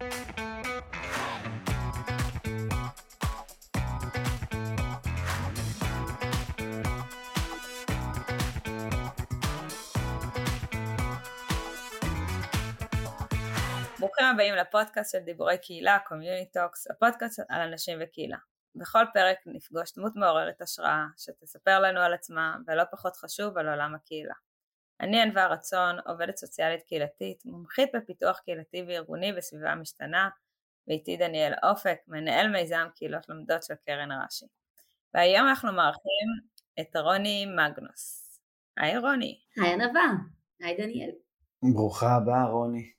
ברוכים הבאים לפודקאסט של דיבורי קהילה, Communi Talks, הפודקאסט על אנשים וקהילה. בכל פרק נפגוש דמות מעוררת השראה שתספר לנו על עצמה ולא פחות חשוב על עולם הקהילה. אני ענווה רצון, עובדת סוציאלית קהילתית, מומחית בפיתוח קהילתי וארגוני בסביבה משתנה, ואיתי דניאל אופק, מנהל מיזם קהילות לומדות של קרן רש"י. והיום אנחנו מארחים את רוני מגנוס. היי רוני. היי ענווה. היי דניאל. ברוכה הבאה רוני.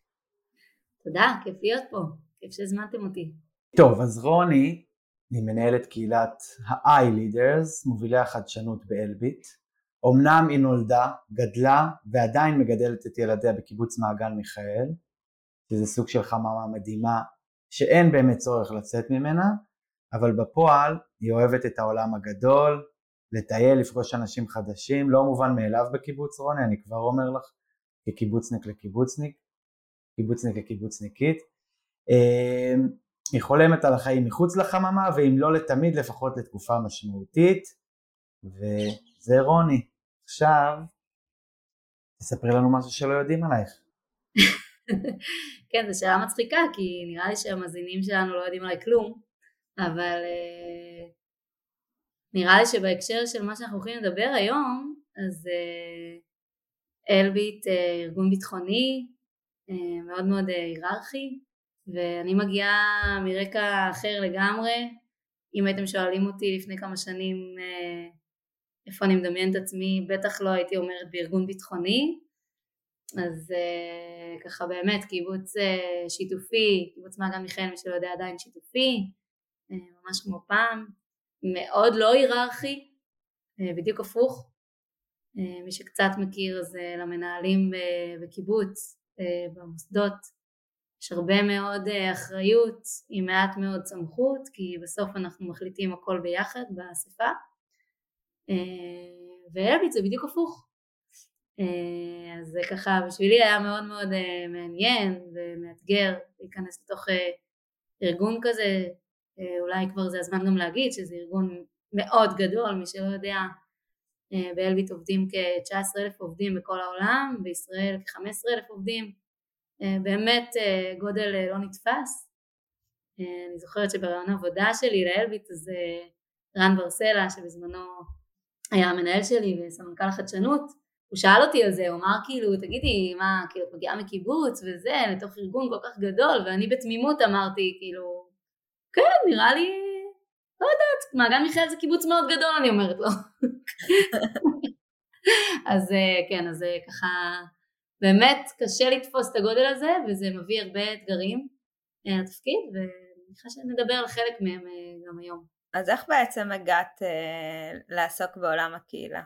תודה, כיף להיות פה, כיף שהזמנתם אותי. טוב, אז רוני היא מנהלת קהילת ה-i-leaders, מובילי החדשנות באלביט. אמנם היא נולדה, גדלה ועדיין מגדלת את ילדיה בקיבוץ מעגן מיכאל, שזה סוג של חממה מדהימה שאין באמת צורך לצאת ממנה, אבל בפועל היא אוהבת את העולם הגדול, לטייל, לפגוש אנשים חדשים, לא מובן מאליו בקיבוץ רוני, אני כבר אומר לך, כקיבוצניק לקיבוצניק, קיבוצניק לקיבוצניקית. אמ, היא חולמת על החיים מחוץ לחממה, ואם לא לתמיד, לפחות לתקופה משמעותית. וזה רוני. עכשיו, תספרי לנו משהו שלא יודעים עלייך. כן, זו שאלה מצחיקה, כי נראה לי שהמאזינים שלנו לא יודעים עליי כלום, אבל uh, נראה לי שבהקשר של מה שאנחנו הולכים לדבר היום, אז uh, אלביט uh, ארגון ביטחוני uh, מאוד מאוד uh, היררכי, ואני מגיעה מרקע אחר לגמרי. אם הייתם שואלים אותי לפני כמה שנים uh, איפה אני מדמיינת את עצמי, בטח לא הייתי אומרת בארגון ביטחוני, אז uh, ככה באמת קיבוץ uh, שיתופי, קיבוץ מעגן מיכאל מי שלא יודע עדיין שיתופי, uh, ממש כמו פעם, מאוד לא היררכי, uh, בדיוק הפוך, uh, מי שקצת מכיר אז uh, למנהלים uh, בקיבוץ, uh, במוסדות, יש הרבה מאוד uh, אחריות עם מעט מאוד סמכות, כי בסוף אנחנו מחליטים הכל ביחד באספה, ואלביט זה בדיוק הפוך. אה, אז זה ככה בשבילי היה מאוד מאוד אה, מעניין ומאתגר להיכנס לתוך אה, ארגון כזה, אולי כבר זה הזמן גם להגיד שזה ארגון מאוד גדול, מי שלא יודע באלביט עובדים כ-19 אלף עובדים בכל העולם, בישראל כ-15 אלף עובדים, באמת גודל לא נתפס. אני זוכרת שברעיון העבודה שלי לאלביט אז רן ברסלה שבזמנו היה המנהל שלי וסמנכ"ל החדשנות הוא שאל אותי על זה, הוא אמר כאילו, תגידי, מה, כאילו, את מגיעה מקיבוץ וזה, לתוך ארגון כל כך גדול, ואני בתמימות אמרתי, כאילו, כן, נראה לי, לא יודעת, מעגן מיכאל זה קיבוץ מאוד גדול, אני אומרת לו. אז אה, כן, אז אה, ככה, באמת קשה לתפוס את הגודל הזה, וזה מביא הרבה אתגרים אה, לתפקיד, ואני מניחה שנדבר על חלק מהם גם היום. אז איך בעצם הגעת אה, לעסוק בעולם הקהילה?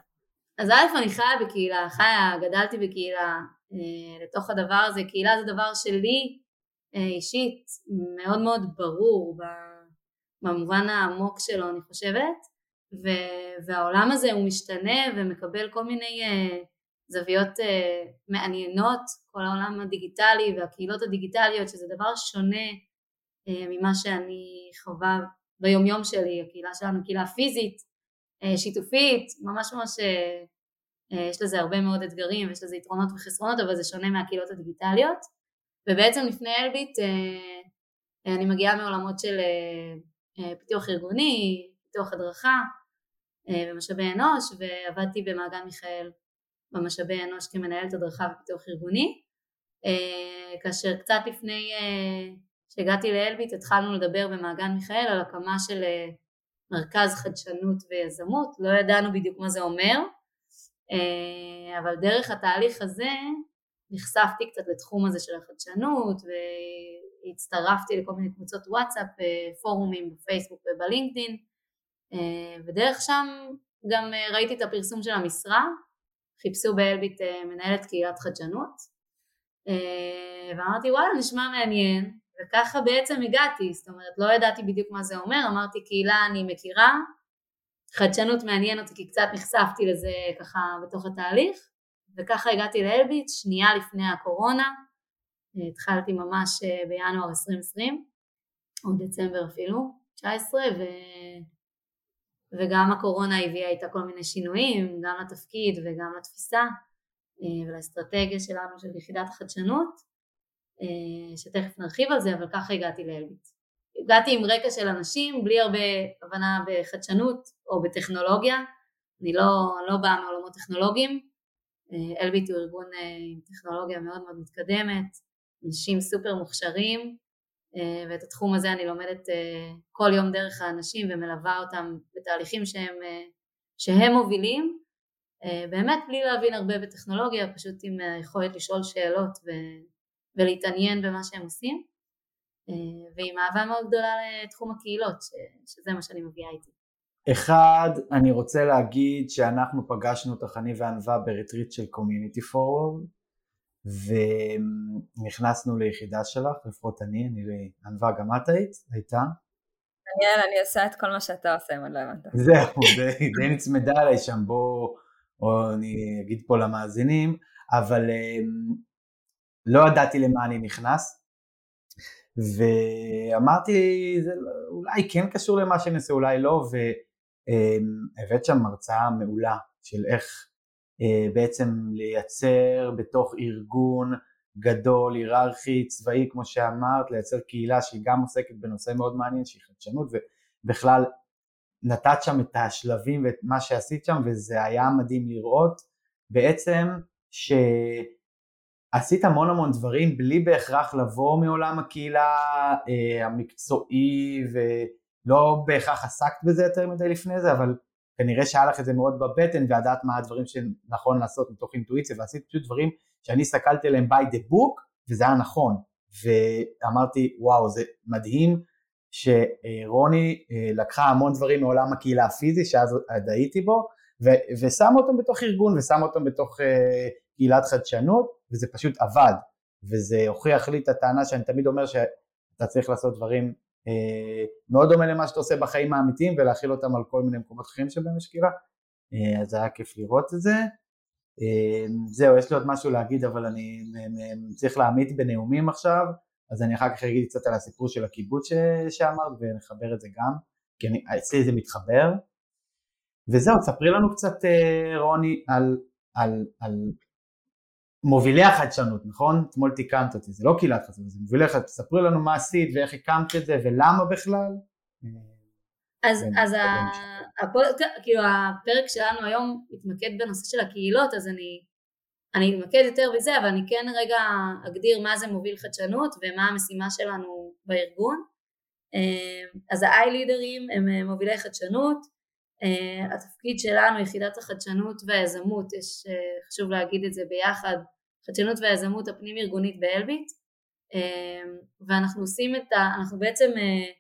אז א' אני חיה בקהילה, חיה, גדלתי בקהילה, אה, לתוך הדבר הזה, קהילה זה דבר שלי אה, אישית מאוד מאוד ברור במובן העמוק שלו אני חושבת, והעולם הזה הוא משתנה ומקבל כל מיני אה, זוויות מעניינות, כל העולם הדיגיטלי והקהילות הדיגיטליות שזה דבר שונה ממה שאני חווה ביומיום שלי, הקהילה שלנו קהילה פיזית אה, שיתופית, ממש ממש אה, אה, יש לזה הרבה מאוד אתגרים ויש לזה יתרונות וחסרונות אבל זה שונה מהקהילות הדיגיטליות. ובעצם לפני אלביט אני מגיעה מעולמות של פיתוח ארגוני, פיתוח הדרכה ומשאבי אנוש ועבדתי במעגן מיכאל במשאבי אנוש כמנהלת הדרכה ופיתוח ארגוני. כאשר קצת לפני שהגעתי לאלביט התחלנו לדבר במעגן מיכאל על הקמה של מרכז חדשנות ויזמות, לא ידענו בדיוק מה זה אומר, אה, אבל דרך התהליך הזה נחשפתי קצת לתחום הזה של החדשנות והצטרפתי לכל מיני קבוצות וואטסאפ, אה, פורומים בפייסבוק ובלינקדאין אה, ודרך שם גם ראיתי את הפרסום של המשרה, חיפשו באלביט מנהלת קהילת חדשנות ואמרתי וואלה נשמע מעניין וככה בעצם הגעתי, זאת אומרת לא ידעתי בדיוק מה זה אומר, אמרתי קהילה אני מכירה, חדשנות מעניין אותי כי קצת נחשפתי לזה ככה בתוך התהליך. וככה הגעתי לאלביט שנייה לפני הקורונה התחלתי ממש בינואר 2020, או דצמבר אפילו, 19, ו... וגם הקורונה הביאה איתה כל מיני שינויים, גם לתפקיד וגם לתפיסה ולאסטרטגיה שלנו של יחידת החדשנות, שתכף נרחיב על זה, אבל ככה הגעתי לאלביט. הגעתי עם רקע של אנשים בלי הרבה הבנה בחדשנות או בטכנולוגיה, אני לא, לא באה מעולמות טכנולוגיים, אלביט הוא ארגון אה, עם טכנולוגיה מאוד מאוד מתקדמת, אנשים סופר מוכשרים אה, ואת התחום הזה אני לומדת אה, כל יום דרך האנשים ומלווה אותם בתהליכים שהם, שהם מובילים. באמת בלי להבין הרבה בטכנולוגיה, פשוט עם היכולת לשאול שאלות ו, ולהתעניין במה שהם עושים ועם אהבה מאוד גדולה לתחום הקהילות, שזה מה שאני מביאה איתי. אחד, אני רוצה להגיד שאנחנו פגשנו אותך אני וענווה ב retreat של Community Forward ונכנסנו ליחידה שלך, לפחות אני, אני ענווה גם את היית, הייתה? דניאל, אני עושה את כל מה שאתה עושה, אם עוד לא הבנת. זהו, די נצמדה עליי שם, בוא, או אני אגיד פה למאזינים, אבל אמ, לא ידעתי למה אני נכנס, ואמרתי, זה לא, אולי כן קשור למה שאני עושה, אולי לא, ו... אמ, שם הרצאה מעולה של איך אה, בעצם לייצר בתוך ארגון גדול, היררכי, צבאי, כמו שאמרת, לייצר קהילה שהיא גם עוסקת בנושא מאוד מעניין, שהיא חדשנות, ובכלל נתת שם את השלבים ואת מה שעשית שם, וזה היה מדהים לראות בעצם שעשית המון המון דברים בלי בהכרח לבוא מעולם הקהילה אה, המקצועי ו... לא בהכרח עסקת בזה יותר מדי לפני זה, אבל כנראה שהיה לך את זה מאוד בבטן וידעת מה הדברים שנכון לעשות מתוך אינטואיציה ועשית פשוט דברים שאני הסתכלתי עליהם by the book וזה היה נכון. ואמרתי וואו זה מדהים שרוני אה, לקחה המון דברים מעולם הקהילה הפיזי שאז עוד הייתי בו ושמה אותם בתוך ארגון ושמה אותם בתוך uh, קהילת חדשנות וזה פשוט עבד וזה הוכיח לי את הטענה שאני תמיד אומר שאתה צריך לעשות דברים אה, מאוד דומה למה שאתה עושה בחיים האמיתיים ולהכיל אותם על כל מיני מקומות אחרים שבהם יש קהילה, אה, אז היה כיף לראות את זה. אה, זהו, יש לי עוד משהו להגיד אבל אני צריך להעמיד בנאומים עכשיו, אז אני אחר כך אגיד קצת על הסיפור של הקיבוץ שאמרת ונחבר את זה גם, כי אני, אצלי זה מתחבר. וזהו, ספרי לנו קצת רוני על, על, על מובילי החדשנות, נכון? אתמול תיקנת אותי, זה לא קהילת חדשנות, זה מובילי חדשנות, תספרי לנו מה עשית ואיך הקמת את זה ולמה בכלל. אז, אז ה... הפוד... כאילו הפרק שלנו היום מתמקד בנושא של הקהילות, אז אני, אני אתמקד יותר בזה, אבל אני כן רגע אגדיר מה זה מוביל חדשנות ומה המשימה שלנו בארגון. אז ה-i לידרים הם מובילי חדשנות, התפקיד שלנו, יחידת החדשנות והיזמות, יש, חשוב להגיד את זה ביחד, חדשנות והיזמות הפנים ארגונית באלביט אמ, ואנחנו עושים את ה... אנחנו בעצם, אה,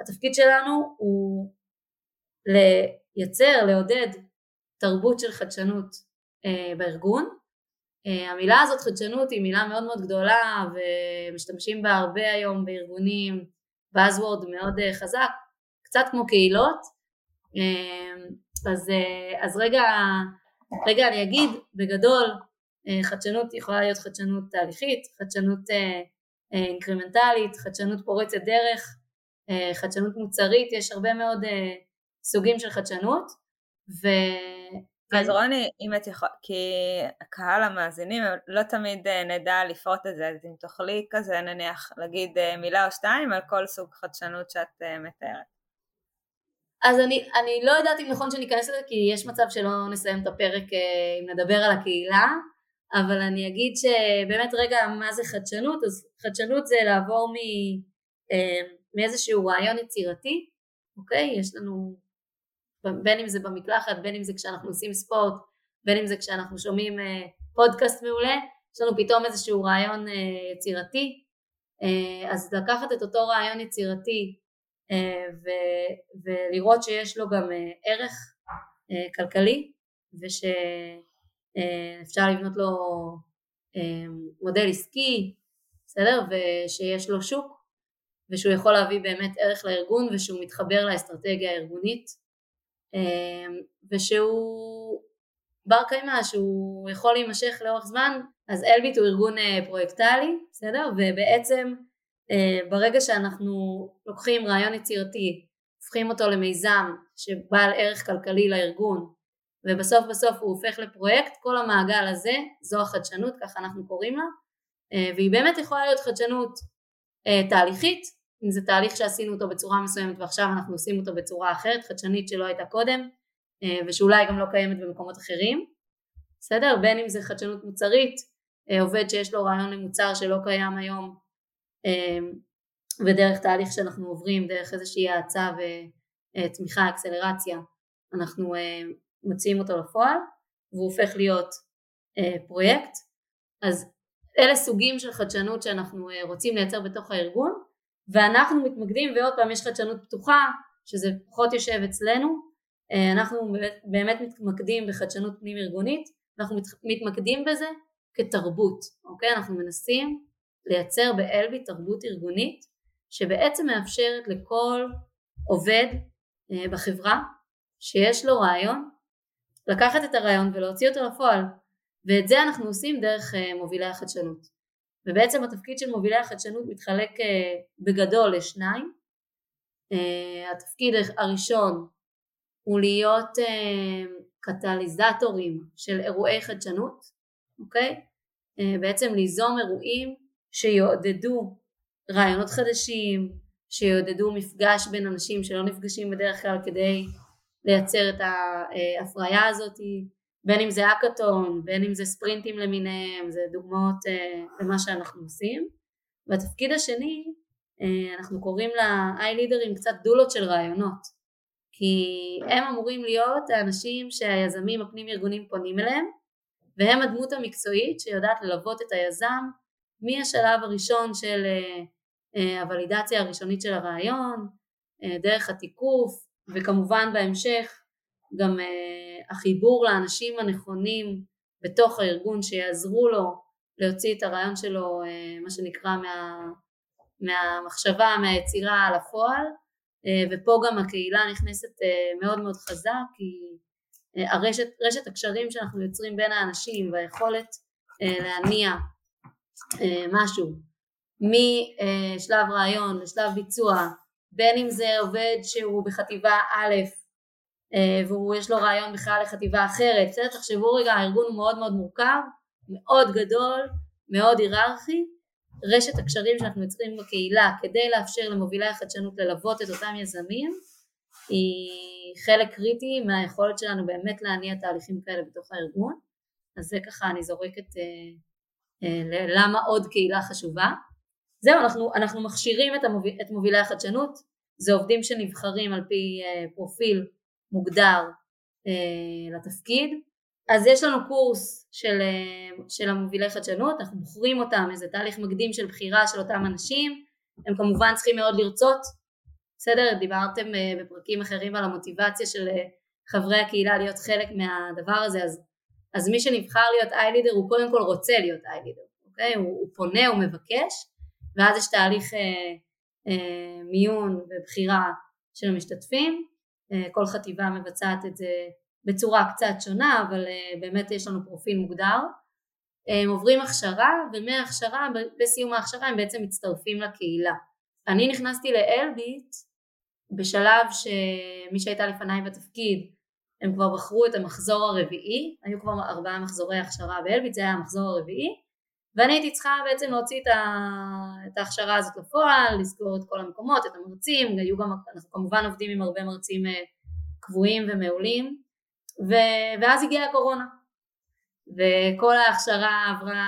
התפקיד שלנו הוא לייצר, לעודד תרבות של חדשנות אה, בארגון. אה, המילה הזאת חדשנות היא מילה מאוד מאוד גדולה ומשתמשים בה הרבה היום בארגונים, Buzzword מאוד חזק, קצת כמו קהילות. אמ, אז, אז רגע, רגע אני אגיד בגדול חדשנות יכולה להיות חדשנות תהליכית, חדשנות אה, אה, אינקרימנטלית, חדשנות פורצת דרך, חדשנות מוצרית, יש הרבה מאוד סוגים של חדשנות ו... אז רוני, אם את יכולה, כי הקהל המאזינים לא תמיד נדע לפרוט את זה, אז אם תוכלי כזה נניח להגיד מילה או שתיים על כל סוג חדשנות שאת מתארת. אז אני, אני לא יודעת אם נכון שניכנס לזה כי יש מצב שלא נסיים את הפרק אם נדבר על הקהילה אבל אני אגיד שבאמת רגע מה זה חדשנות, אז חדשנות זה לעבור מ, אה, מאיזשהו רעיון יצירתי, אוקיי? יש לנו, בין אם זה במקלחת, בין אם זה כשאנחנו עושים ספורט, בין אם זה כשאנחנו שומעים אה, פודקאסט מעולה, יש לנו פתאום איזשהו רעיון אה, יצירתי, אז לקחת את אותו רעיון יצירתי ו, ולראות שיש לו גם ערך כלכלי וש... אה, אפשר לבנות לו אה, מודל עסקי, בסדר? ושיש לו שוק ושהוא יכול להביא באמת ערך לארגון ושהוא מתחבר לאסטרטגיה הארגונית אה, ושהוא בר קיימא שהוא יכול להימשך לאורך זמן, אז אלביט הוא ארגון פרויקטלי, בסדר? ובעצם ברגע שאנחנו לוקחים רעיון יצירתי, הופכים אותו למיזם שבעל ערך כלכלי לארגון, ובסוף בסוף הוא הופך לפרויקט, כל המעגל הזה זו החדשנות, ככה אנחנו קוראים לה, והיא באמת יכולה להיות חדשנות תהליכית, אם זה תהליך שעשינו אותו בצורה מסוימת ועכשיו אנחנו עושים אותו בצורה אחרת, חדשנית שלא הייתה קודם, אה, ושאולי גם לא קיימת במקומות אחרים, בסדר? בין אם זה חדשנות מוצרית, אה, עובד שיש לו רעיון למוצר שלא קיים היום, אה, ודרך תהליך שאנחנו עוברים, דרך איזושהי האצה ותמיכה, אקסלרציה, אנחנו מוציאים אותו לפועל, והוא הופך להיות פרויקט. אז אלה סוגים של חדשנות שאנחנו רוצים לייצר בתוך הארגון, ואנחנו מתמקדים ועוד פעם יש חדשנות פתוחה שזה פחות יושב אצלנו אה, אנחנו באמת מתמקדים בחדשנות פנים ארגונית אנחנו מתמקדים בזה כתרבות אוקיי אנחנו מנסים לייצר באלבי תרבות ארגונית שבעצם מאפשרת לכל עובד אה, בחברה שיש לו רעיון לקחת את הרעיון ולהוציא אותו לפועל ואת זה אנחנו עושים דרך אה, מובילי החדשנות ובעצם התפקיד של מובילי החדשנות מתחלק אה, בגדול לשניים. אה, התפקיד הראשון הוא להיות קטליזטורים של אירועי חדשנות, אוקיי? בעצם ליזום אירועים שיעודדו רעיונות חדשים, שיעודדו מפגש בין אנשים שלא נפגשים בדרך כלל כדי לייצר את ההפריה הזאת, בין אם זה אקאטון, בין אם זה ספרינטים למיניהם, זה דוגמאות uh, למה שאנחנו עושים. והתפקיד השני, uh, אנחנו קוראים ל-i לידרים קצת דולות של רעיונות, כי הם אמורים להיות האנשים שהיזמים הפנים ארגונים פונים אליהם, והם הדמות המקצועית שיודעת ללוות את היזם מהשלב הראשון של uh, הוולידציה הראשונית של הרעיון, דרך התיקוף, וכמובן בהמשך גם uh, החיבור לאנשים הנכונים בתוך הארגון שיעזרו לו להוציא את הרעיון שלו uh, מה שנקרא מה, מהמחשבה, מהיצירה לפועל. uh, ופה גם הקהילה נכנסת uh, מאוד מאוד חזק כי uh, הרשת, רשת הקשרים שאנחנו יוצרים בין האנשים והיכולת uh, להניע uh, משהו. משלב רעיון לשלב ביצוע בין אם זה עובד שהוא בחטיבה א' אה, ויש לו רעיון בכלל לחטיבה אחרת, בסדר? תחשבו רגע, הארגון הוא מאוד מאוד מורכב, מאוד גדול, מאוד היררכי, רשת הקשרים שאנחנו יוצרים בקהילה כדי לאפשר למובילי החדשנות ללוות את אותם יזמים היא חלק קריטי מהיכולת שלנו באמת להניע תהליכים כאלה בתוך הארגון. אז זה ככה אני זורקת אה, אה, למה עוד קהילה חשובה זהו אנחנו, אנחנו מכשירים את, המוביל, את מובילי החדשנות זה עובדים שנבחרים על פי אה, פרופיל מוגדר אה, לתפקיד אז יש לנו קורס של, אה, של המובילי חדשנות, אנחנו בוחרים אותם, איזה תהליך מקדים של בחירה של אותם אנשים, הם כמובן צריכים מאוד לרצות, בסדר? דיברתם אה, בפרקים אחרים על המוטיבציה של אה, חברי הקהילה להיות חלק מהדבר הזה, אז, אז מי שנבחר להיות איילידר הוא קודם כל רוצה להיות איילידר, אוקיי? הוא, הוא פונה, הוא מבקש, ואז יש תהליך אה, אה, מיון ובחירה של המשתתפים, אה, כל חטיבה מבצעת את זה בצורה קצת שונה אבל אה, באמת יש לנו פרופיל מוגדר. הם עוברים הכשרה ומההכשרה בסיום ההכשרה הם בעצם מצטרפים לקהילה. אני נכנסתי לאלביט בשלב שמי שהייתה לפניי בתפקיד הם כבר בחרו את המחזור הרביעי. היו כבר ארבעה מחזורי הכשרה באלביט זה היה המחזור הרביעי ואני הייתי צריכה בעצם להוציא את, ה... את ההכשרה הזאת לפועל, לסגור את כל המקומות, את המרצים, היו גם, אנחנו כמובן עובדים עם הרבה מרצים אה, קבועים ומעולים, ו... ואז הגיעה הקורונה, וכל ההכשרה עברה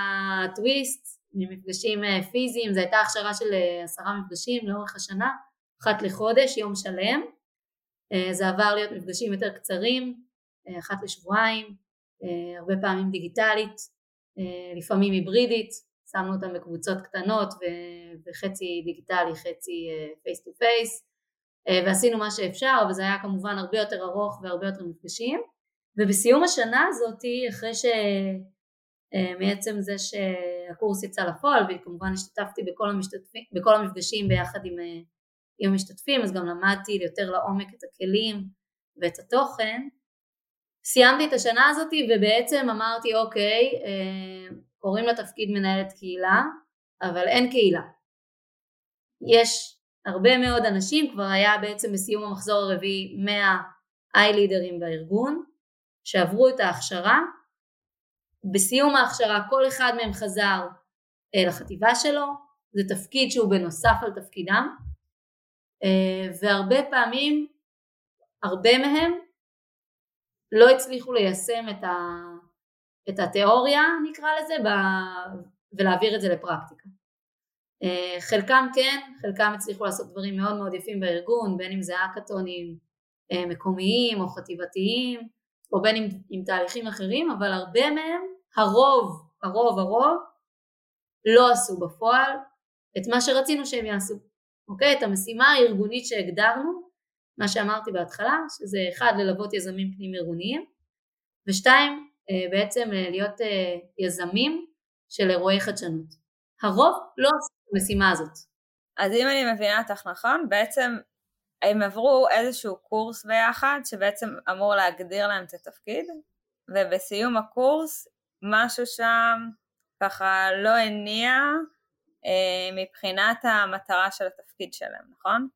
טוויסט, ממפגשים אה, פיזיים, זו הייתה הכשרה של אה, עשרה מפגשים לאורך השנה, אחת לחודש, יום שלם, זה עבר להיות מפגשים יותר קצרים, אחת לשבועיים, הרבה פעמים דיגיטלית, לפעמים היברידית, שמנו אותם בקבוצות קטנות וחצי דיגיטלי חצי face to face ועשינו מה שאפשר אבל זה היה כמובן הרבה יותר ארוך והרבה יותר מפגשים. ובסיום השנה הזאת אחרי שמעצם אה, זה שהקורס יצא לפועל וכמובן השתתפתי בכל, בכל המפגשים ביחד עם, אה, עם המשתתפים אז גם למדתי יותר לעומק את הכלים ואת התוכן סיימתי את השנה הזאת ובעצם אמרתי אוקיי, קוראים לתפקיד מנהלת קהילה, אבל אין קהילה. יש הרבה מאוד אנשים, כבר היה בעצם בסיום המחזור הרביעי 100 איי-לידרים בארגון, שעברו את ההכשרה. בסיום ההכשרה כל אחד מהם חזר לחטיבה שלו, זה תפקיד שהוא בנוסף על תפקידם, והרבה פעמים, הרבה מהם לא הצליחו ליישם את, ה, את התיאוריה נקרא לזה ב, ולהעביר את זה לפרקטיקה. אה, חלקם כן, חלקם הצליחו לעשות דברים מאוד מאוד יפים בארגון, בין אם זה אקתונים אה, מקומיים או חטיבתיים, או בין אם עם תהליכים אחרים, אבל הרבה מהם, הרוב, הרוב, הרוב, לא עשו בפועל את מה שרצינו שהם יעשו, אוקיי? את המשימה הארגונית שהגדרנו, מה שאמרתי בהתחלה, שזה אחד, ללוות יזמים פנים ארגוניים, ושתיים, אה, בעצם להיות יזמים של אירועי חדשנות. הרוב לא עשו המשימה הזאת. אז אם אני מבינה אותך נכון, בעצם הם עברו איזשהו קורס ביחד שבעצם אמור להגדיר להם את התפקיד, ובסיום הקורס משהו שם ככה לא הניע אה, מבחינת המטרה של התפקיד שלהם, נכון?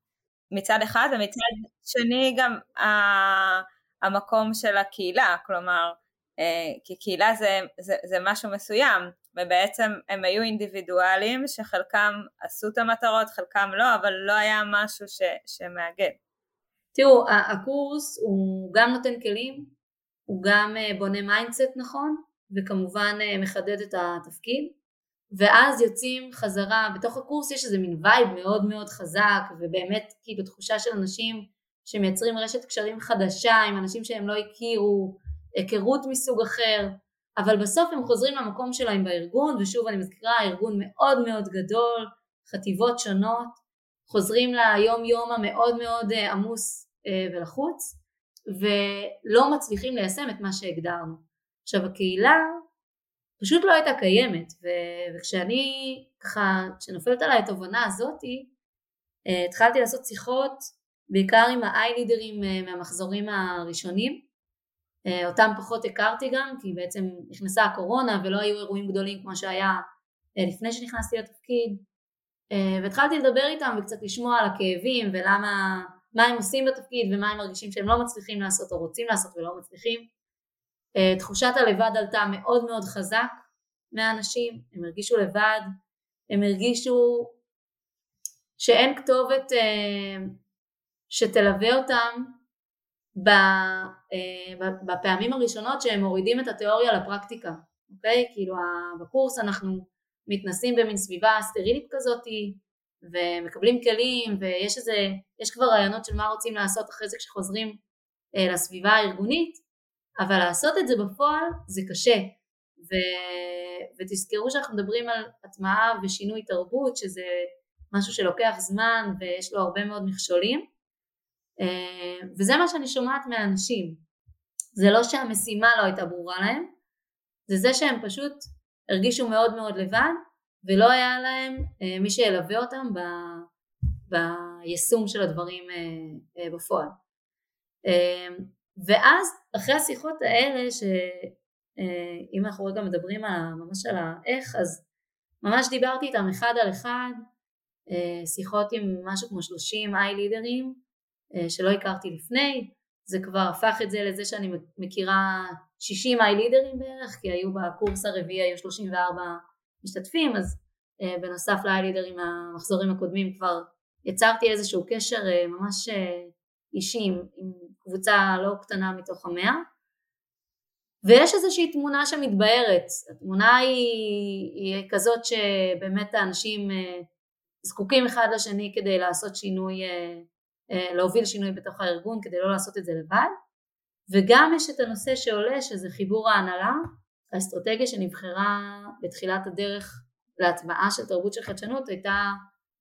מצד אחד, ומצד שני גם אה, המקום של הקהילה, כלומר, אה, כי קהילה זה, זה, זה משהו מסוים, ובעצם הם היו אינדיבידואלים שחלקם עשו את המטרות, חלקם לא, אבל לא היה משהו ש, שמאגד. תראו, הקורס הוא גם נותן כלים, הוא גם אה, בונה mindset נכון, וכמובן מחדד את התפקיד, ואז יוצאים חזרה, בתוך הקורס יש איזה מין vibe מאוד מאוד חזק, ובאמת כאילו תחושה של אנשים שמייצרים רשת קשרים חדשה עם אנשים שהם לא הכירו, היכרות מסוג אחר, אבל בסוף הם חוזרים למקום שלהם בארגון, ושוב אני מזכירה, ארגון מאוד מאוד גדול, חטיבות שונות, חוזרים ליום יום המאוד מאוד אה, עמוס אה, ולחוץ, ולא מצליחים ליישם את מה שהגדרנו. עכשיו הקהילה פשוט לא הייתה קיימת, וכשאני ככה, כשנופלת עליי התובנה הזאתי, אה, התחלתי לעשות שיחות בעיקר עם האיי-לידרים מהמחזורים הראשונים, אה, אותם פחות הכרתי גם כי בעצם נכנסה הקורונה ולא היו אירועים גדולים כמו שהיה אה, לפני שנכנסתי לתפקיד. אה, והתחלתי לדבר איתם וקצת לשמוע על הכאבים ולמה מה הם עושים בתפקיד ומה הם מרגישים שהם לא מצליחים לעשות או רוצים לעשות ולא מצליחים תחושת הלבד עלתה מאוד מאוד חזק מהאנשים הם הרגישו לבד הם הרגישו שאין כתובת שתלווה אותם אה, בפעמים הראשונות שהם מורידים את התיאוריה לפרקטיקה, אוקיי? כאילו בקורס אנחנו מתנסים במין סביבה סטרילית כזאתי ומקבלים כלים ויש איזה, יש כבר רעיונות של מה רוצים לעשות אחרי זה כשחוזרים אה, לסביבה הארגונית, אבל לעשות את זה בפועל זה קשה ו, ותזכרו שאנחנו מדברים על הטמעה ושינוי תרבות שזה משהו שלוקח זמן ויש לו הרבה מאוד מכשולים אה, וזה מה שאני שומעת מהאנשים. זה לא שהמשימה לא הייתה ברורה להם, זה זה שהם פשוט הרגישו מאוד מאוד לבד ולא היה להם אה, מי שילווה אותם ב, ביישום של הדברים אה, בפועל. ואז אחרי השיחות האלה שאם אנחנו רגע מדברים על, ממש על האיך אז ממש דיברתי איתם אחד על אחד שיחות עם משהו כמו 30 איי לידרים אה, שלא הכרתי לפני, זה כבר הפך את זה לזה שאני מכירה 60 איי לידרים בערך, כי היו בקורס הרביעי היו 34 משתתפים, אז אה, בנוסף לאיי לידרים המחזורים הקודמים כבר יצרתי איזשהו קשר אה, ממש אישי עם, קבוצה לא קטנה מתוך המאה. ויש איזושהי תמונה שמתבהרת, התמונה היא, היא כזאת שבאמת האנשים זקוקים אחד לשני כדי לעשות שינוי אה, להוביל שינוי בתוך הארגון כדי לא לעשות את זה לבד. וגם יש את הנושא שעולה שזה חיבור ההנהלה האסטרטגיה שנבחרה בתחילת הדרך להטמעה של תרבות של חדשנות הייתה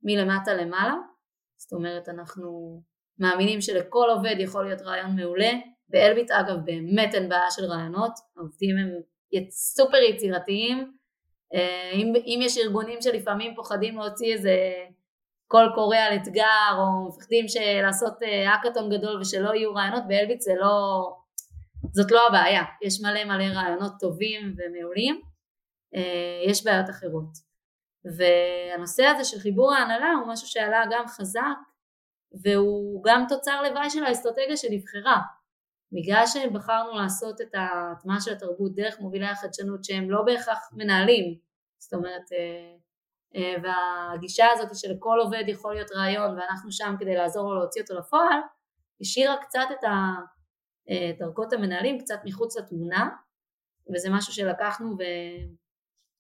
מלמטה למעלה. זאת אומרת אנחנו מאמינים שלכל עובד יכול להיות רעיון מעולה. באלביט אגב באמת אין בעיה של רעיונות. העובדים הם סופר יצירתיים. אה, אם, אם יש ארגונים שלפעמים פוחדים להוציא איזה קול קורא על אתגר או מפחדים לעשות האקתון גדול ושלא יהיו רעיונות באלביט זה לא זאת לא הבעיה, יש מלא מלא רעיונות טובים ומעולים, אה, יש בעיות אחרות. והנושא הזה של חיבור ההנהלה הוא משהו שעלה גם חזק והוא גם תוצר לוואי של האסטרטגיה שנבחרה. בגלל שבחרנו לעשות את ההטמעה של התרבות דרך מובילי החדשנות שהם לא בהכרח מנהלים, זאת אומרת, אה, אה, והגישה הזאת שלכל עובד יכול להיות רעיון ואנחנו שם כדי לעזור לו להוציא אותו לפועל, השאירה קצת את אה, דרגות המנהלים קצת מחוץ לתמונה, וזה משהו שלקחנו ו...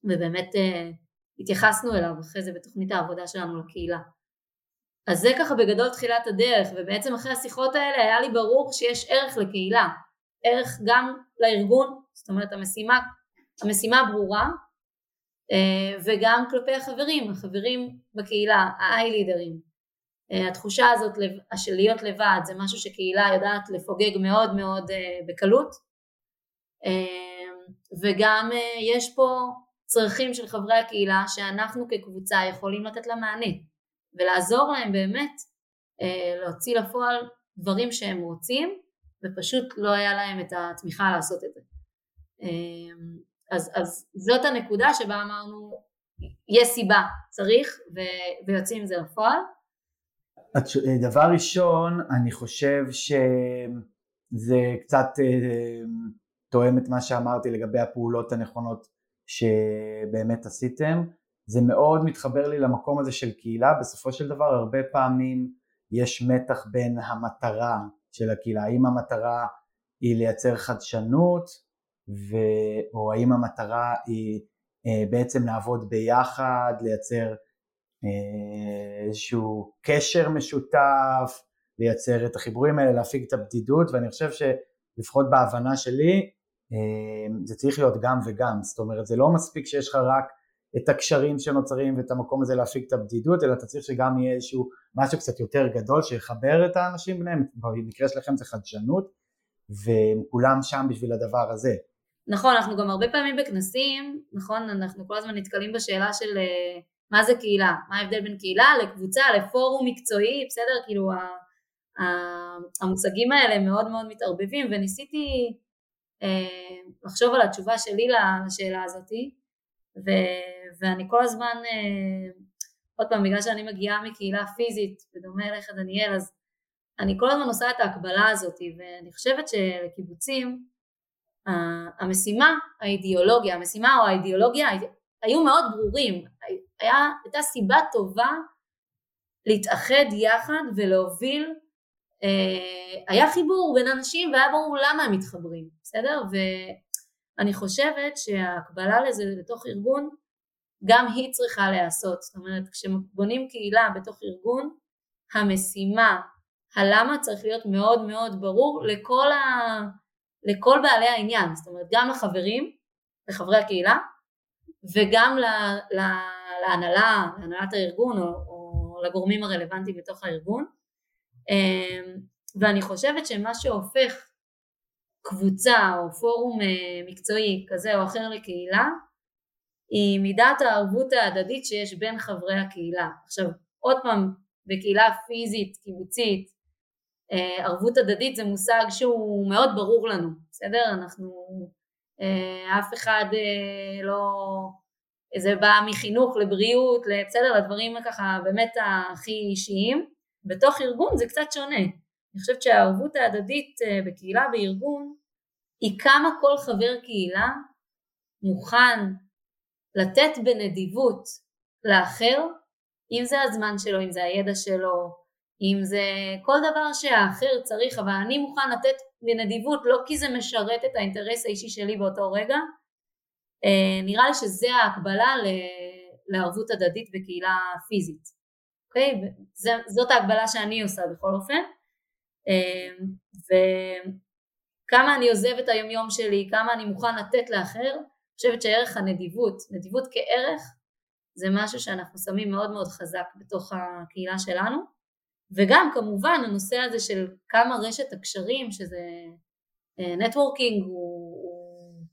ובאמת התייחסנו אליו אחרי זה בתוכנית העבודה שלנו לקהילה. אז זה ככה בגדול תחילת הדרך, ובעצם אחרי השיחות האלה היה לי ברור שיש ערך לקהילה, ערך גם לארגון, זאת אומרת המשימה, המשימה ברורה, אה, וגם כלפי החברים, החברים בקהילה, ה-i-לידרים. אה, התחושה הזאת של להיות לבד זה משהו שקהילה יודעת לפוגג מאוד מאוד אה, בקלות, וגם יש פה צרכים של חברי הקהילה שאנחנו כקבוצה יכולים לתת לה מענה. ולעזור להם באמת אה, להוציא לפועל דברים שהם רוצים ופשוט לא היה להם את התמיכה לעשות את זה. אה, אז, אז זאת הנקודה שבה אמרנו יש סיבה, צריך ו- ויוצאים עם זה לפועל. דבר ראשון אני חושב שזה קצת אה, תואם את מה שאמרתי לגבי הפעולות הנכונות שבאמת עשיתם זה מאוד מתחבר לי למקום הזה של קהילה, בסופו של דבר הרבה פעמים יש מתח בין המטרה של הקהילה, האם המטרה היא לייצר חדשנות ו... או האם המטרה היא אה, בעצם לעבוד ביחד, לייצר אה, איזשהו קשר משותף, לייצר את החיבורים האלה, להפיג את הבדידות. ואני חושב שלפחות בהבנה שלי אה, זה צריך להיות גם וגם, זאת אומרת זה לא מספיק שיש לך רק את הקשרים שנוצרים ואת המקום הזה להפיג את הבדידות, אלא אתה צריך שגם יהיה איזשהו משהו קצת יותר גדול שיחבר את האנשים ביניהם, במקרה שלכם זה חדשנות, וכולם שם בשביל הדבר הזה. נכון, אנחנו גם הרבה פעמים בכנסים, נכון, אנחנו כל הזמן נתקלים בשאלה של אה, מה זה קהילה, מה ההבדל בין קהילה לקבוצה, לפורום מקצועי, בסדר, כאילו המושגים האלה מאוד מאוד מתערבבים, וניסיתי אה, לחשוב על התשובה שלי לשאלה הזאתי, ו, ואני כל הזמן, אה, עוד פעם, בגלל שאני מגיעה מקהילה פיזית, בדומה אליך דניאל, אז אני כל הזמן עושה את ההקבלה הזאת, ואני חושבת שלקיבוצים, המשימה, האידיאולוגיה, המשימה או האידיאולוגיה היו מאוד ברורים, היה, הייתה סיבה טובה להתאחד יחד ולהוביל, אה, היה חיבור בין אנשים והיה ברור למה הם מתחברים, בסדר? ו, אני חושבת שההקבלה לזה לתוך ארגון גם היא צריכה להיעשות, זאת אומרת כשבונים קהילה בתוך ארגון המשימה, הלמה צריך להיות מאוד מאוד ברור לכל, ה... לכל בעלי העניין, זאת אומרת גם לחברים, לחברי הקהילה וגם ל... ל... להנהלה, להנהלת הארגון או, או לגורמים הרלוונטיים בתוך הארגון. אמ, ואני חושבת שמה שהופך קבוצה או פורום אה, מקצועי כזה או אחר לקהילה היא מידת הערבות ההדדית שיש בין חברי הקהילה. עכשיו עוד פעם בקהילה פיזית קיבוצית אה, ערבות הדדית זה מושג שהוא מאוד ברור לנו, בסדר? אנחנו אה, אף אחד לא זה בא מחינוך לבריאות, בסדר? לדברים ככה באמת הכי אישיים. בתוך ארגון זה קצת שונה. אני חושבת שהערבות ההדדית בקהילה בארגון היא כמה כל חבר קהילה מוכן לתת בנדיבות לאחר, אם זה הזמן שלו, אם זה הידע שלו, אם זה כל דבר שהאחר צריך, אבל אני מוכן לתת בנדיבות לא כי זה משרת את האינטרס האישי שלי באותו רגע, אה, נראה לי שזה ההקבלה לערבות הדדית בקהילה פיזית, אוקיי? זאת ההקבלה שאני עושה בכל אופן, אה, ו... כמה אני עוזב את היומיום שלי, כמה אני מוכן לתת לאחר, אני חושבת שערך הנדיבות, נדיבות כערך, זה משהו שאנחנו שמים מאוד מאוד חזק בתוך הקהילה שלנו, וגם כמובן הנושא הזה של כמה רשת הקשרים, שזה נטוורקינג, אה, הוא, הוא,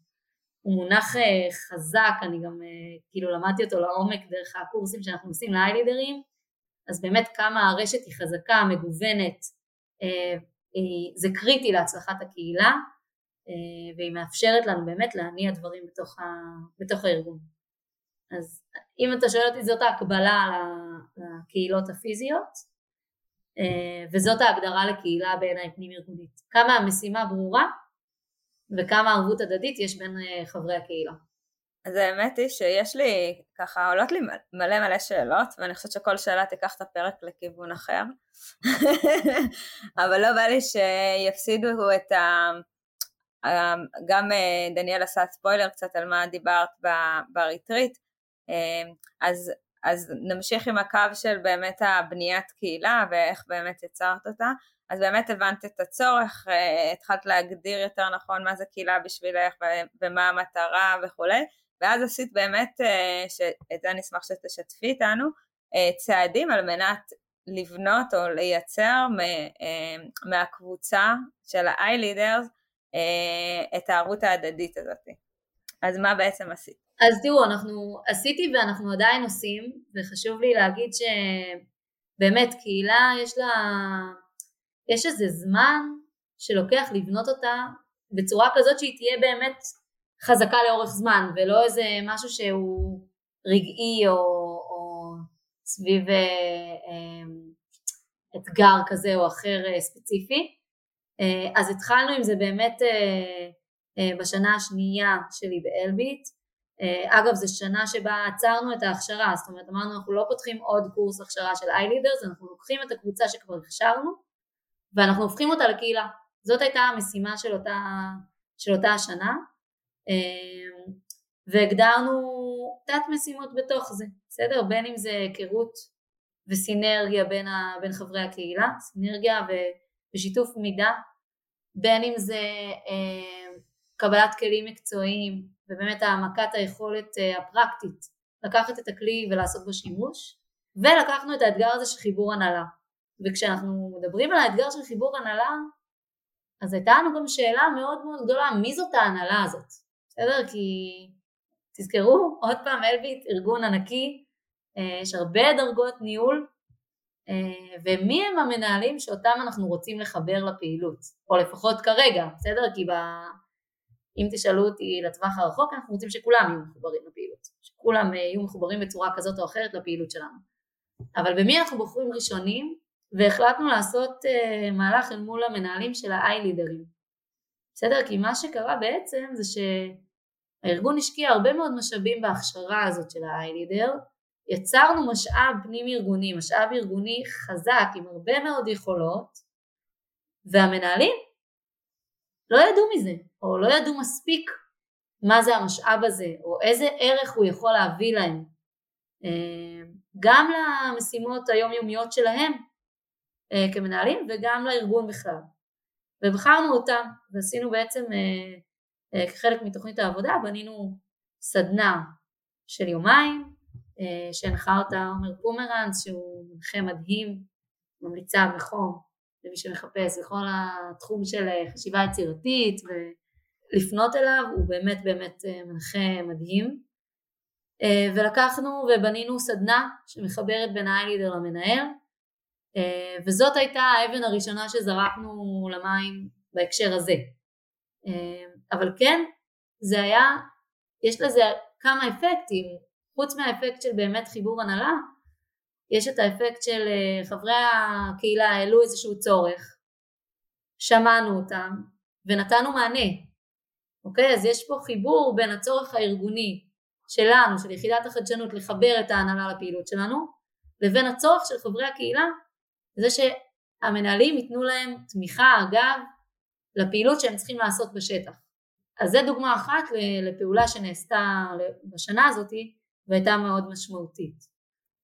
הוא מונח אה, חזק, אני גם אה, כאילו למדתי אותו לעומק דרך הקורסים שאנחנו עושים לאיילידרים, אז באמת כמה הרשת היא חזקה, מגוונת, זה קריטי להצלחת הקהילה והיא מאפשרת לנו באמת להניע דברים בתוך, ה, בתוך הארגון. אז אם אתה שואל אותי זאת ההקבלה לקהילות הפיזיות וזאת ההגדרה לקהילה בעיניי פנים ארגונית. כמה המשימה ברורה וכמה ערבות הדדית יש בין חברי הקהילה. אז האמת היא שיש לי, ככה עולות לי מלא מלא שאלות, ואני חושבת שכל שאלה תיקח את הפרק לכיוון אחר. אבל לא בא לי שיפסידו את ה... גם אה, דניאל עשה ספוילר קצת על מה דיברת בריטריט, אה, אז, אז נמשיך עם הקו של באמת הבניית קהילה ואיך באמת יצרת אותה. אז באמת הבנת את הצורך, אה, התחלת להגדיר יותר נכון מה זה קהילה בשבילך ומה המטרה וכולי, ואז עשית באמת, אה, שאת זה אני אשמח שתשתפי איתנו, אה, צעדים על מנת לבנות או לייצר אה, מהקבוצה של ה-i leaders את הערבות ההדדית הזאת. אז מה בעצם עשית? אז תראו, אנחנו עשיתי ואנחנו עדיין עושים, וחשוב לי להגיד שבאמת קהילה יש לה, יש איזה זמן שלוקח לבנות אותה בצורה כזאת שהיא תהיה באמת חזקה לאורך זמן ולא איזה משהו שהוא רגעי או, או סביב אה, אה, אתגר כזה או אחר אה, ספציפי. אה, אז התחלנו עם זה באמת אה, אה, בשנה השנייה שלי באלביט. אה, אגב זו שנה שבה עצרנו את ההכשרה, זאת אומרת אמרנו אנחנו לא פותחים עוד קורס הכשרה של איי-לידרס, אנחנו לוקחים את הקבוצה שכבר הכשרנו ואנחנו הופכים אותה לקהילה. זאת הייתה המשימה של אותה, של אותה השנה. אמ, והגדרנו תת משימות בתוך זה, בסדר? בין אם זה היכרות וסינרגיה בין, ה, בין חברי הקהילה, סינרגיה ו, ושיתוף מידע, בין אם זה אה, קבלת כלים מקצועיים ובאמת העמקת היכולת אה, הפרקטית לקחת את הכלי ולעשות בו שימוש, ולקחנו את האתגר הזה של חיבור הנהלה. וכשאנחנו מדברים על האתגר של חיבור הנהלה, אז הייתה לנו גם שאלה מאוד מאוד גדולה, מי זאת ההנהלה הזאת? בסדר? כי תזכרו, עוד פעם אלביט, ארגון ענקי, אה, יש הרבה דרגות ניהול, אה, ומי הם המנהלים שאותם אנחנו רוצים לחבר לפעילות, או לפחות כרגע, בסדר? כי ב... אם תשאלו אותי לטווח הרחוק, אנחנו רוצים שכולם יהיו מחוברים לפעילות, שכולם אה, יהיו מחוברים בצורה כזאת או אחרת לפעילות שלנו. אבל במי אנחנו בוחרים ראשונים? והחלטנו לעשות מהלך אל מול המנהלים של ה-i לידרים. בסדר? כי מה שקרה בעצם זה ש... הארגון השקיע הרבה מאוד משאבים בהכשרה הזאת של ה-iLeader, יצרנו משאב פנים ארגוני, משאב ארגוני חזק עם הרבה מאוד יכולות, והמנהלים לא ידעו מזה, או לא ידעו מספיק מה זה המשאב הזה, או איזה ערך הוא יכול להביא להם, אה, גם למשימות היומיומיות שלהם אה, כמנהלים וגם לארגון בכלל. ובחרנו אותם ועשינו בעצם אה, כחלק מתוכנית העבודה בנינו סדנה של יומיים אה, שהנחה אותה עומר פומרנס שהוא מנחה מדהים, ממליצה בחום למי שמחפש בכל התחום של אה, חשיבה יצירתית ולפנות אליו, הוא באמת באמת מנחה מדהים. ולקחנו ובנינו סדנה שמחברת בין האיילידר למנהל וזאת הייתה האבן הראשונה שזרקנו למים בהקשר הזה אבל כן, זה היה, יש לזה כמה אפקטים, חוץ מהאפקט של באמת חיבור הנהלה, יש את האפקט של אה, חברי הקהילה העלו איזשהו צורך, שמענו אותם ונתנו מענה, אוקיי? אז יש פה חיבור בין הצורך הארגוני שלנו, של יחידת החדשנות, לחבר את ההנהלה לפעילות שלנו, לבין הצורך של חברי הקהילה, זה שהמנהלים ייתנו להם תמיכה, אגב, לפעילות שהם צריכים לעשות בשטח. אז זו דוגמה אחת לפעולה שנעשתה בשנה הזאת והייתה מאוד משמעותית.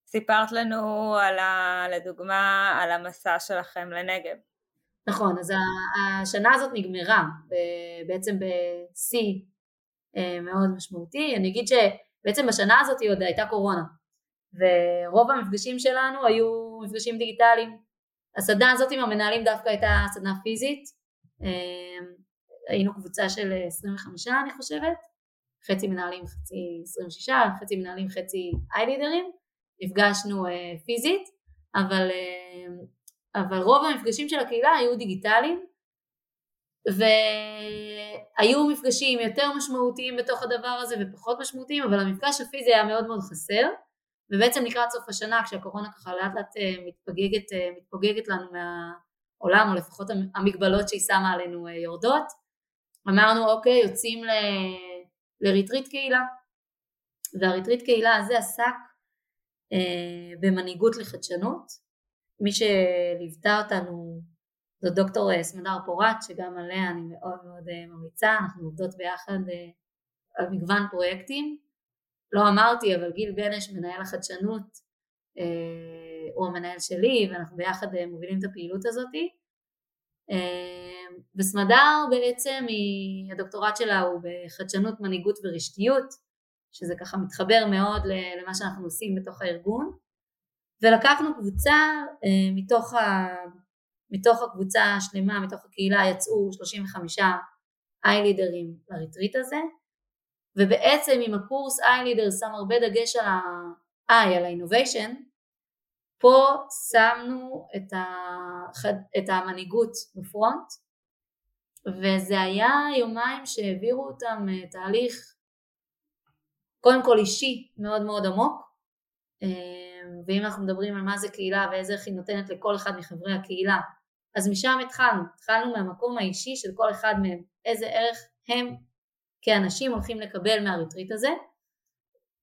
סיפרת לנו על ה, לדוגמה על המסע שלכם לנגב. נכון, אז השנה הזאת נגמרה בעצם בשיא אה, מאוד משמעותי. אני אגיד שבעצם בשנה הזאת עוד הייתה קורונה ורוב המפגשים שלנו היו מפגשים דיגיטליים. הסדנה הזאת עם המנהלים דווקא הייתה סדנה פיזית אה, היינו קבוצה של 25 אני חושבת, חצי מנהלים חצי 26, חצי מנהלים חצי איילידרים, נפגשנו אה, פיזית, אבל, אה, אבל רוב המפגשים של הקהילה היו דיגיטליים, והיו מפגשים יותר משמעותיים בתוך הדבר הזה ופחות משמעותיים, אבל המפגש הפיזי היה מאוד מאוד חסר, ובעצם לקראת סוף השנה כשהקורונה ככה לאט לאט אה, מתפוגגת, אה, מתפוגגת לנו מהעולם, או לפחות המגבלות שהיא שמה עלינו אה, יורדות, אמרנו אוקיי יוצאים ל... לריטריט קהילה, והריטריט קהילה הזה עסק אה, במנהיגות לחדשנות, מי שליוותה אותנו זו דוקטור אה, סמדר פורט שגם עליה אני מאוד מאוד אה, ממליצה, אנחנו עובדות ביחד אה, על מגוון פרויקטים. לא אמרתי אבל גיל בנש מנהל החדשנות הוא המנהל שלי ואנחנו ביחד מובילים את הפעילות הזאתי וסמדר בעצם היא, הדוקטורט שלה הוא בחדשנות, מנהיגות ורשתיות שזה ככה מתחבר מאוד למה שאנחנו עושים בתוך הארגון. ולקחנו קבוצה מתוך מתוך הקבוצה השלמה, מתוך הקהילה יצאו 35 איי-לידרים לריטריט הזה. ובעצם אם הקורס איי-לידר שם הרבה דגש על ה-I, על ה-innovation פה שמנו את, ה... את המנהיגות בפרונט וזה היה יומיים שהעבירו אותם אה, תהליך קודם כל אישי מאוד מאוד עמוק אה, ואם אנחנו מדברים על מה זה קהילה ואיזה ערך היא נותנת לכל אחד מחברי הקהילה אז משם התחלנו, התחלנו מהמקום האישי של כל אחד מהם, איזה ערך הם כאנשים הולכים לקבל מהריטריט הזה,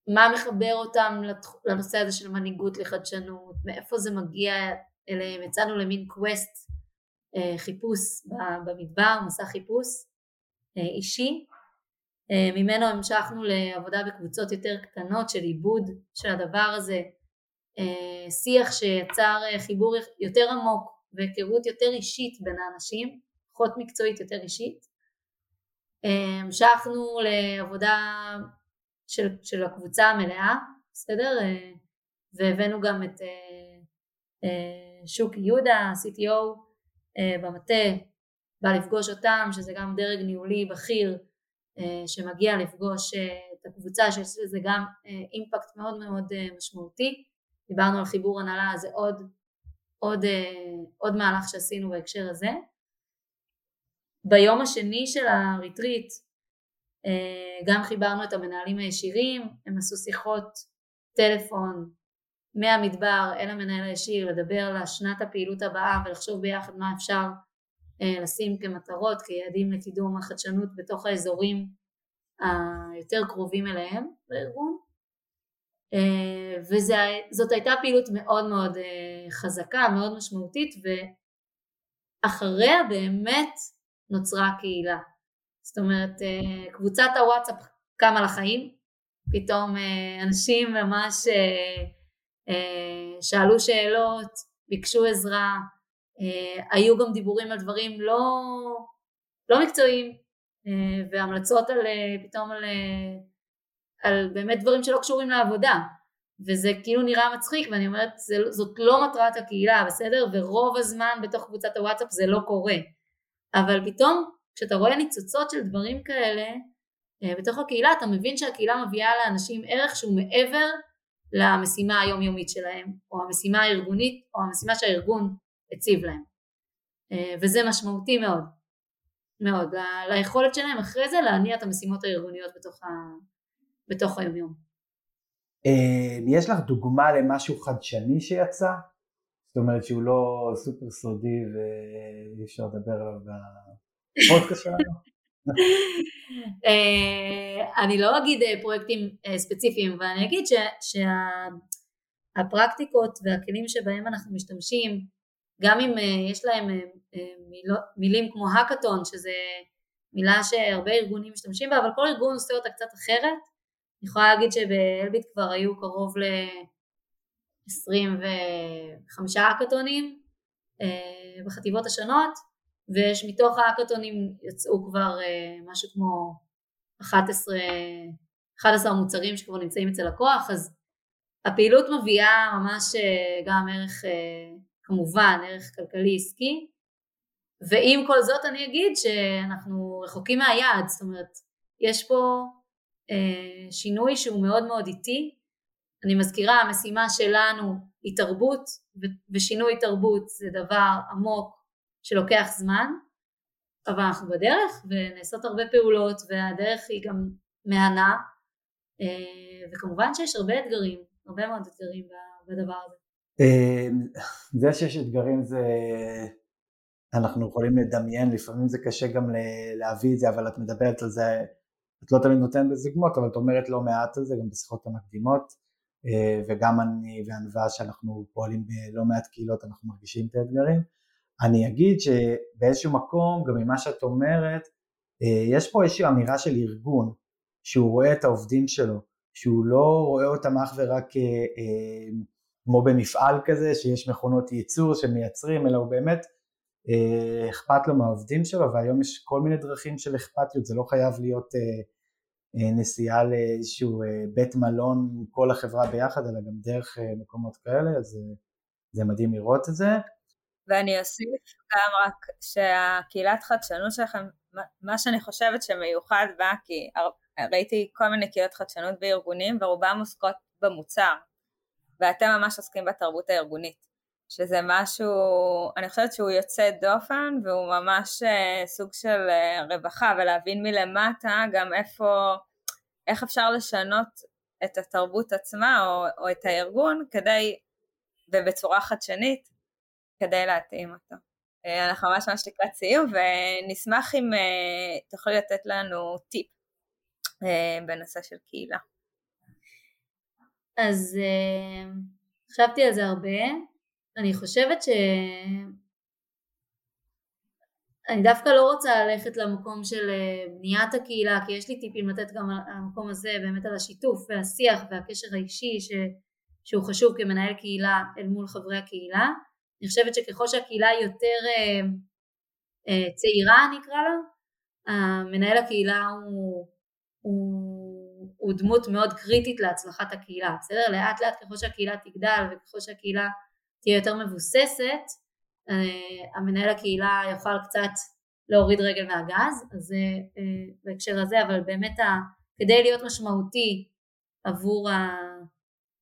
מה מחבר אותם לנושא הזה של מנהיגות לחדשנות, מאיפה זה מגיע אליהם, יצאנו למין קווסט אה, חיפוש במדבר, מסע חיפוש אה, אישי, אה, ממנו המשכנו לעבודה בקבוצות יותר קטנות של עיבוד של הדבר הזה, שיח שיצר חיבור יותר עמוק והיכרות יותר אישית בין האנשים, פחות מקצועית יותר אישית. המשכנו לעבודה של, של הקבוצה המלאה, בסדר? והבאנו גם את אה, אה, שוקי יהודה, CTO אה, במטה, בא לפגוש אותם, שזה גם דרג ניהולי בכיר שמגיע לפגוש את הקבוצה שיש לזה גם אימפקט מאוד מאוד משמעותי. דיברנו על חיבור הנהלה, זה עוד עוד, אה, עוד מהלך שעשינו בהקשר הזה. ביום השני של הריטריט אה, גם חיברנו את המנהלים הישירים, הם עשו שיחות טלפון מהמדבר אל המנהל הישיר לדבר על השנת הפעילות הבאה ולחשוב ביחד מה אפשר אה, לשים כמטרות, כיעדים לקידום החדשנות בתוך האזורים היותר קרובים אליהם בארגון. אה, וזאת הייתה פעילות מאוד מאוד אה, חזקה, מאוד משמעותית ואחריה באמת נוצרה קהילה. זאת אומרת אה, קבוצת הוואטסאפ קמה לחיים, פתאום אנשים ממש שאלו שאלות, ביקשו עזרה, היו גם דיבורים על דברים לא, לא מקצועיים והמלצות על, פתאום על על באמת דברים שלא קשורים לעבודה. וזה כאילו נראה מצחיק ואני אומרת זאת לא מטרת הקהילה בסדר? ורוב הזמן בתוך קבוצת הוואטסאפ זה לא קורה. אבל פתאום כשאתה רואה ניצוצות של דברים כאלה אה, בתוך הקהילה אתה מבין שהקהילה מביאה לאנשים ערך שהוא מעבר למשימה היומיומית שלהם או המשימה הארגונית או המשימה שהארגון הציב להם אה, וזה משמעותי מאוד מאוד ליכולת שלהם אחרי זה להניע את המשימות הארגוניות בתוך, ה, בתוך היומיום. אה, יש לך דוגמה למשהו חדשני שיצא? זאת אומרת שהוא לא סופר סודי ואי אפשר לדבר עליו בפודקאסט שלנו? אה, אני לא אגיד אה, פרויקטים ספציפיים אבל אני אגיד שהפרקטיקות והכלים שבהם אנחנו משתמשים גם אם יש להם מילים כמו האקתון שזה מילה שהרבה ארגונים משתמשים בה אבל כל ארגון עושה אותה קצת אחרת אני יכולה להגיד שבאלביט כבר היו קרוב ל-25 האקתונים אה, בחטיבות השונות ויש מתוך האקתונים יצאו כבר אה, משהו כמו 11, 11 מוצרים שכבר נמצאים אצל לקוח אז הפעילות מביאה ממש אה, גם ערך כמובן ערך כלכלי עסקי ועם כל זאת אני אגיד שאנחנו רחוקים מהיעד זאת אומרת יש פה אה, שינוי שהוא מאוד מאוד איטי. אני מזכירה, המשימה שלנו היא תרבות, ושינוי תרבות זה דבר עמוק שלוקח זמן, אבל אנחנו בדרך ונעשות הרבה פעולות והדרך היא גם מהנה אה, וכמובן שיש הרבה אתגרים, הרבה מאוד אתגרים בדבר הזה. אה, זה שיש אתגרים זה, אנחנו יכולים לדמיין, לפעמים זה קשה גם להביא את זה, אבל את מדברת על זה, את לא תמיד נותנת בזה אבל את אומרת לא מעט על זה גם בשיחות המקדימות, אה, וגם אני וענווה שאנחנו פועלים בלא מעט קהילות, אנחנו מרגישים את האתגרים. אני אגיד שבאיזשהו מקום, גם ממה שאת אומרת, יש פה איזושהי אמירה של ארגון, שהוא רואה את העובדים שלו, שהוא לא רואה אותם אך ורק אה, אה, כמו במפעל כזה, שיש מכונות ייצור שמייצרים, אלא הוא באמת אה, אכפת לו מהעובדים שלו, והיום יש כל מיני דרכים של אכפתיות, זה לא חייב להיות אה, אה, נסיעה לאיזשהו אה, בית מלון עם כל החברה ביחד, אלא גם דרך אה, מקומות כאלה, אז אה, זה מדהים לראות את זה. ואני אוסיף גם רק שהקהילת חדשנות שלכם, מה שאני חושבת שמיוחד בה, כי ראיתי כל מיני קהילות חדשנות בארגונים ורובם עוסקות במוצר. ואתם ממש עוסקים בתרבות הארגונית שזה משהו, אני חושבת שהוא יוצא דופן והוא ממש uh, סוג של uh, רווחה ולהבין מלמטה גם איפה, איך אפשר לשנות את התרבות עצמה או, או את הארגון כדי, ובצורה חדשנית, כדי להתאים אותו. Uh, אנחנו ממש ממש לקראת סיום ונשמח אם uh, תוכלי לתת לנו טיפ אה, בנושא של קהילה. אז אה, חשבתי על זה הרבה, אני חושבת ש... אני דווקא לא רוצה ללכת למקום של אה, בניית הקהילה, כי יש לי טיפים לתת גם על המקום הזה, באמת על השיתוף והשיח והקשר האישי ש... שהוא חשוב כמנהל קהילה אל מול חברי הקהילה. אני חושבת שככל שהקהילה יותר אה, אה, צעירה נקרא לה, מנהל הקהילה הוא הוא, הוא דמות מאוד קריטית להצלחת הקהילה, בסדר? לאט לאט ככל שהקהילה תגדל וככל שהקהילה תהיה יותר מבוססת, אה, המנהל הקהילה יוכל קצת להוריד רגל מהגז, אז זה אה, בהקשר הזה, אבל באמת ה, כדי להיות משמעותי עבור, ה,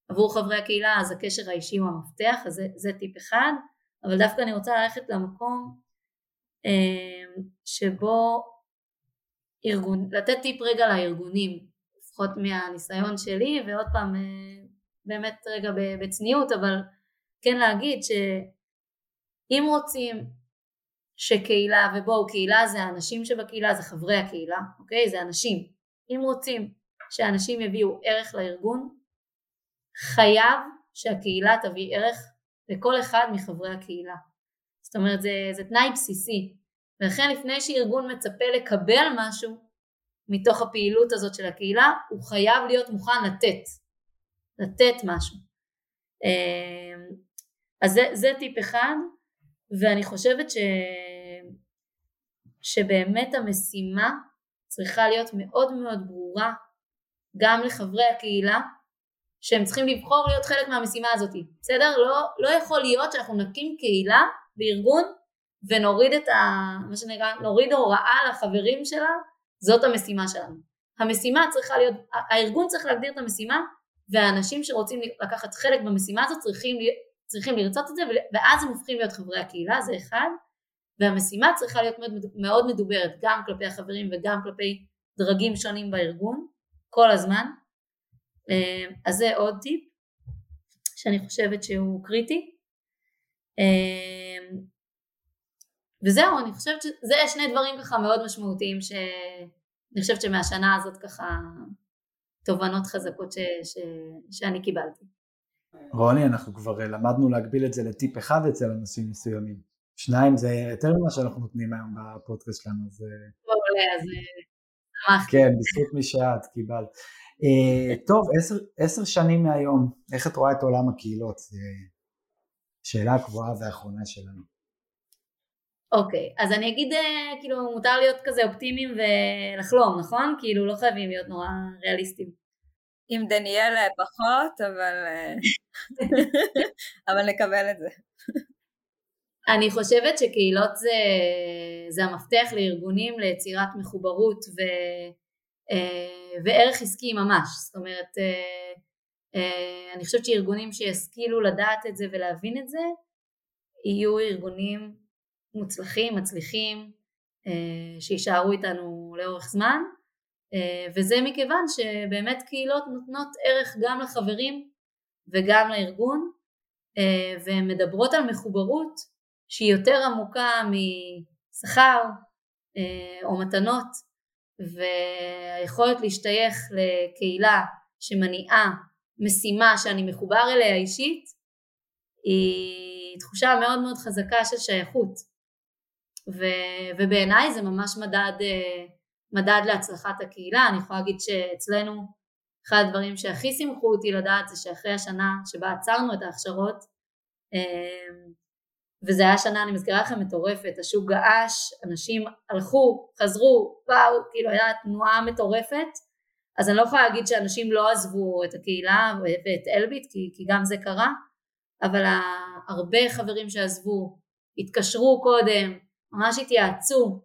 עבור חברי הקהילה, אז הקשר האישי הוא המפתח, אז זה, זה טיפ אחד, אבל דווקא אני רוצה ללכת למקום אה, שבו ארגון, לתת טיפ רגע לארגונים, לפחות מהניסיון שלי, ועוד פעם אה, באמת רגע בצניעות, אבל כן להגיד שאם רוצים שקהילה, ובואו קהילה זה האנשים שבקהילה, זה חברי הקהילה, אוקיי? זה אנשים. אם רוצים שאנשים יביאו ערך לארגון, חייב שהקהילה תביא ערך לכל אחד מחברי הקהילה. זאת אומרת זה, זה תנאי בסיסי. ולכן לפני שארגון מצפה לקבל משהו מתוך הפעילות הזאת של הקהילה, הוא חייב להיות מוכן לתת, לתת משהו. אמ, אז זה, זה טיפ אחד, ואני חושבת ש, שבאמת המשימה צריכה להיות מאוד מאוד ברורה גם לחברי הקהילה, שהם צריכים לבחור להיות חלק מהמשימה הזאת, בסדר? לא, לא יכול להיות שאנחנו נקים קהילה בארגון ונוריד את ה... מה שנקרא, נוריד הוראה לחברים שלה, זאת המשימה שלנו. המשימה צריכה להיות, הארגון צריך להגדיר את המשימה, והאנשים שרוצים לקחת חלק במשימה הזאת צריכים, צריכים לרצות את זה, ואז הם הופכים להיות חברי הקהילה, זה אחד, והמשימה צריכה להיות מאוד מדוברת, גם כלפי החברים וגם כלפי דרגים שונים בארגון, כל הזמן. אה, אז זה עוד טיפ שאני חושבת שהוא קריטי. אה, וזהו, אני חושבת שזה שני דברים ככה מאוד משמעותיים שאני חושבת שמהשנה הזאת ככה תובנות חזקות ש, ש, שאני קיבלתי. רוני, אנחנו כבר למדנו להגביל את זה לטיפ אחד אצל אנשים מסוימים. שניים זה יותר ממה שאנחנו נותנים היום בפודקאסט שלנו, אז... מעולה, אז אה. כן, בזכות מי שאת קיבלת. אה, טוב, עשר, עשר שנים מהיום, איך את רואה את עולם הקהילות? זו שאלה הקבועה והאחרונה שלנו. אוקיי, אז אני אגיד, אה, כאילו, מותר להיות כזה אופטימיים ולחלום, נכון? כאילו, לא חייבים להיות נורא ריאליסטיים. עם דניאל פחות, אבל, אה, אבל נקבל את זה. אני חושבת שקהילות זה, זה המפתח לארגונים ליצירת מחוברות ו, וערך עסקי ממש. זאת אומרת, אני חושבת שארגונים שישכילו לדעת את זה ולהבין את זה, יהיו ארגונים מוצלחים, מצליחים, שיישארו איתנו לאורך זמן, וזה מכיוון שבאמת קהילות נותנות ערך גם לחברים וגם לארגון, והן מדברות על מחוברות שהיא יותר עמוקה משכר או מתנות, והיכולת להשתייך לקהילה שמניעה משימה שאני מחובר אליה אישית היא תחושה מאוד מאוד חזקה של שייכות. ו, ובעיניי זה ממש מדד, מדד להצלחת הקהילה, אני יכולה להגיד שאצלנו אחד הדברים שהכי שימחו אותי לדעת זה שאחרי השנה שבה עצרנו את ההכשרות וזה היה שנה, אני מזכירה לכם, מטורפת, השוק געש, אנשים הלכו, חזרו, וואו, כאילו הייתה תנועה מטורפת, אז אני לא יכולה להגיד שאנשים לא עזבו את הקהילה ואת אלביט, כי, כי גם זה קרה, אבל הרבה חברים שעזבו, התקשרו קודם, ממש התייעצו,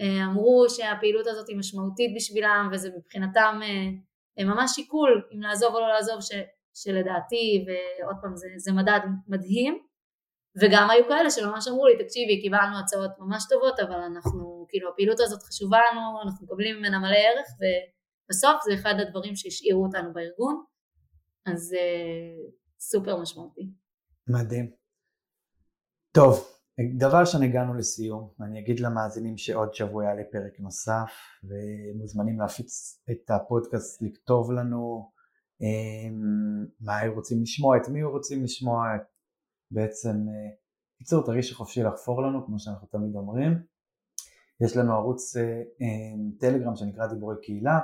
אה, אמרו שהפעילות הזאת היא משמעותית בשבילם וזה מבחינתם אה, ממש שיקול אם לעזוב או לא לעזוב ש, שלדעתי ועוד פעם זה, זה מדד מדהים וגם היו כאלה שממש אמרו לי תקשיבי קיבלנו הצעות ממש טובות אבל אנחנו כאילו הפעילות הזאת חשובה לנו אנחנו מקבלים ממנה מלא ערך ובסוף זה אחד הדברים שהשאירו אותנו בארגון אז uh, סופר משמעותי. מדהים. טוב, דבר ראשון הגענו לסיום, אני אגיד למאזינים שעוד שבוע יעלה פרק נוסף ומוזמנים להפיץ את הפודקאסט, לכתוב לנו um, מה רוצים לשמוע, את מי רוצים לשמוע, בעצם, קיצור, תרגיש חופשי לחפור לנו, כמו שאנחנו תמיד אומרים. יש לנו ערוץ אה, אה, טלגרם שנקרא דיבורי קהילה,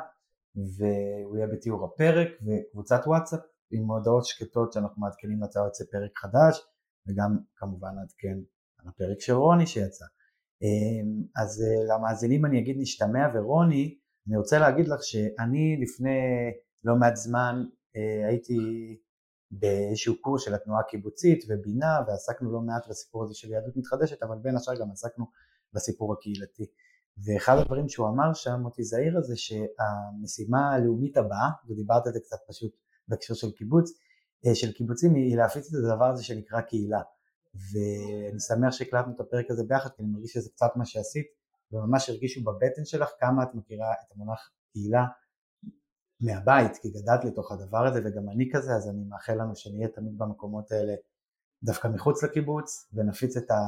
והוא יהיה בתיאור הפרק, וקבוצת וואטסאפ עם הודעות שקטות שאנחנו מעדכנים מתי יוצא פרק חדש, וגם כמובן נעדכן על הפרק של רוני שיצא. אה, אז למאזינים אני אגיד נשתמע ורוני, אני רוצה להגיד לך שאני לפני לא מעט זמן הייתי באיזשהו קורס של התנועה הקיבוצית ובינה ועסקנו לא מעט בסיפור הזה של יהדות מתחדשת אבל בין השאר גם עסקנו בסיפור הקהילתי. ואחד הדברים שהוא אמר שם מוטי זעירה זה שהמשימה הלאומית הבאה ודיברת על זה קצת פשוט בהקשר של קיבוץ אה, של קיבוצים היא להפיץ את הדבר הזה שנקרא קהילה. ואני שמח שהקלטנו את הפרק הזה ביחד כי אני מרגיש שזה קצת מה שעשית וממש הרגישו בבטן שלך כמה את מכירה את המונח קהילה מהבית, כי גדלת לתוך הדבר הזה וגם אני כזה, אז אני מאחל לנו שנהיה תמיד במקומות האלה דווקא מחוץ לקיבוץ ונפיץ את, ה,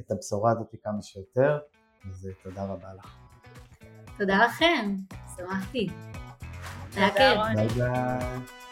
את הבשורה הזאת כמה שיותר, אז תודה רבה לך. תודה לכם, שמחתי. ביי ביי.